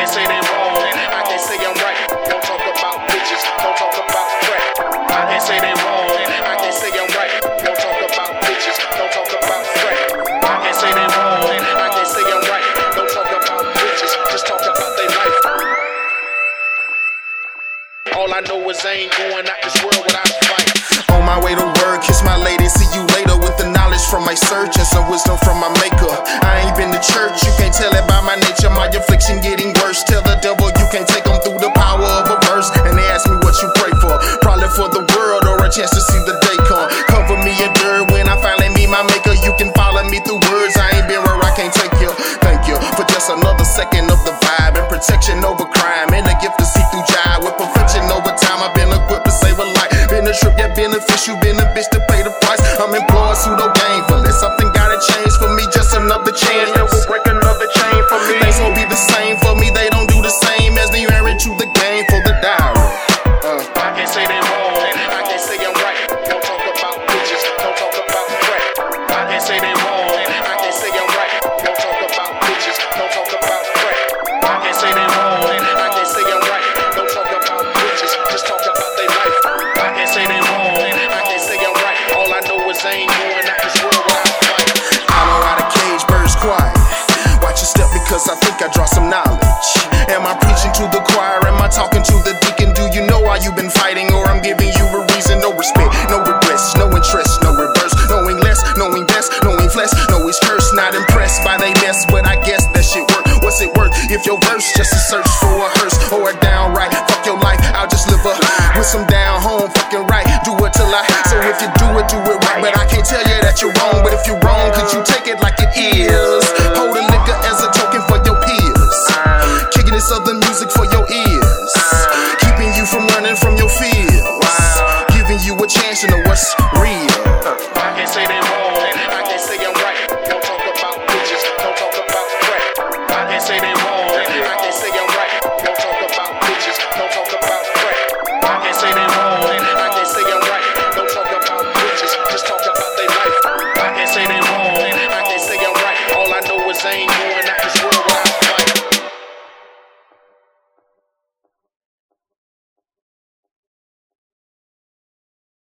can't say they wrong. I can't say I'm right. Don't talk about bitches. Don't talk about crack. I can't say they wrong. I can't say I'm right. Don't talk about bitches. Don't talk about crack. I can't say they wrong. I can't say I'm right. Don't talk about bitches. Just talk about their life. All I know is I ain't going out this world without a fight. On my way to work, kiss my lady, see you later with the knowledge from my search and some wisdom from my maker. I ain't been to church, you can't tell it by my nature, my affliction getting worse. Tell the devil you can't take him through the power of a verse. And they ask me what you pray for, probably for the world or a chance to see the day come. Cover me in dirt when I finally meet my maker. You can follow me through words, I ain't been where I can't take you. Thank you for just another second of the vibe and protection over crime and a gift to see through jive with perfection over time. I've been equipped to save a life. Been a trip, yet beneficial, been a bitch to pay the price. I'm employed pseudo gainfully. Something gotta change for me, just another chance. I know out of cage, birds quiet. Watch your step because I think I draw some knowledge. Am I preaching to the choir? Am I talking to the deacon? Do you know why you've been fighting? Or I'm giving you a reason? No respect, no regrets, no interest, no reverse. Knowing less, knowing best, knowing flesh, know it's cursed. Not impressed by they mess, but I guess that shit work. What's it worth if your verse just a search for a you're wrong. But if you're wrong, could you take same